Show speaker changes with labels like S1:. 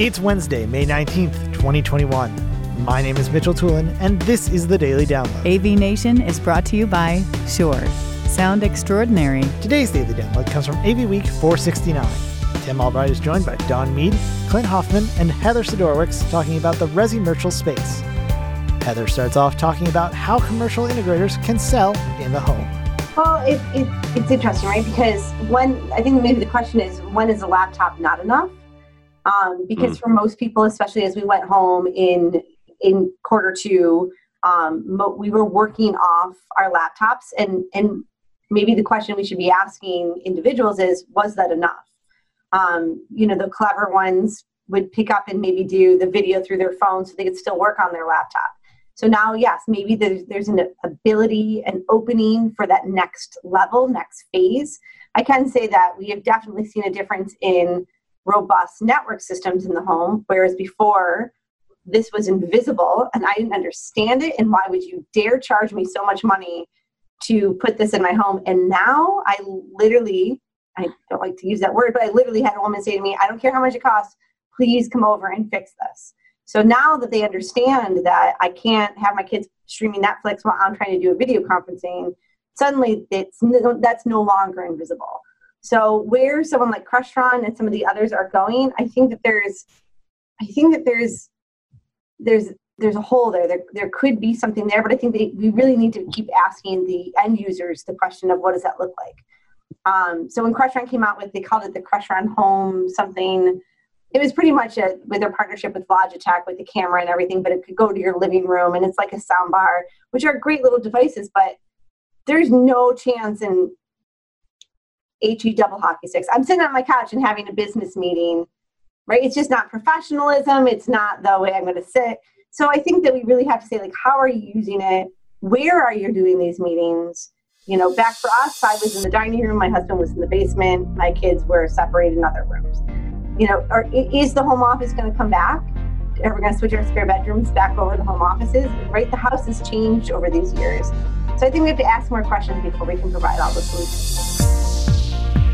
S1: It's Wednesday, May 19th, 2021. My name is Mitchell Tulin, and this is the Daily Download.
S2: AV Nation is brought to you by Shure. Sound extraordinary.
S1: Today's Daily Download comes from AV Week 469. Tim Albright is joined by Don Mead, Clint Hoffman, and Heather Sidorowicz talking about the resi-mercial space. Heather starts off talking about how commercial integrators can sell in the home.
S3: Well, it, it, it's interesting, right? Because when I think maybe the question is when is a laptop not enough? Um, because mm. for most people, especially as we went home in in quarter two, um, mo- we were working off our laptops, and and maybe the question we should be asking individuals is, was that enough? Um, you know, the clever ones would pick up and maybe do the video through their phone so they could still work on their laptop. So now, yes, maybe there's, there's an ability, an opening for that next level, next phase. I can say that we have definitely seen a difference in robust network systems in the home, whereas before this was invisible and I didn't understand it. And why would you dare charge me so much money to put this in my home? And now I literally, I don't like to use that word, but I literally had a woman say to me, I don't care how much it costs, please come over and fix this. So now that they understand that I can't have my kids streaming Netflix while I'm trying to do a video conferencing, suddenly it's that's no longer invisible. So where someone like Crestron and some of the others are going, I think that there's, I think that there's, there's there's a hole there. There there could be something there, but I think that we really need to keep asking the end users the question of what does that look like. Um, so when Crestron came out with, they called it the Crestron Home something. It was pretty much a, with their partnership with Logitech with the camera and everything, but it could go to your living room and it's like a sound bar, which are great little devices, but there's no chance in HE double hockey sticks. I'm sitting on my couch and having a business meeting, right? It's just not professionalism. It's not the way I'm going to sit. So I think that we really have to say, like, how are you using it? Where are you doing these meetings? You know, back for us, I was in the dining room, my husband was in the basement, my kids were separated in other rooms. You know, or is the home office going to come back? Are we going to switch our spare bedrooms back over to home offices? Right? The house has changed over these years. So I think we have to ask more questions before we can provide all the solutions.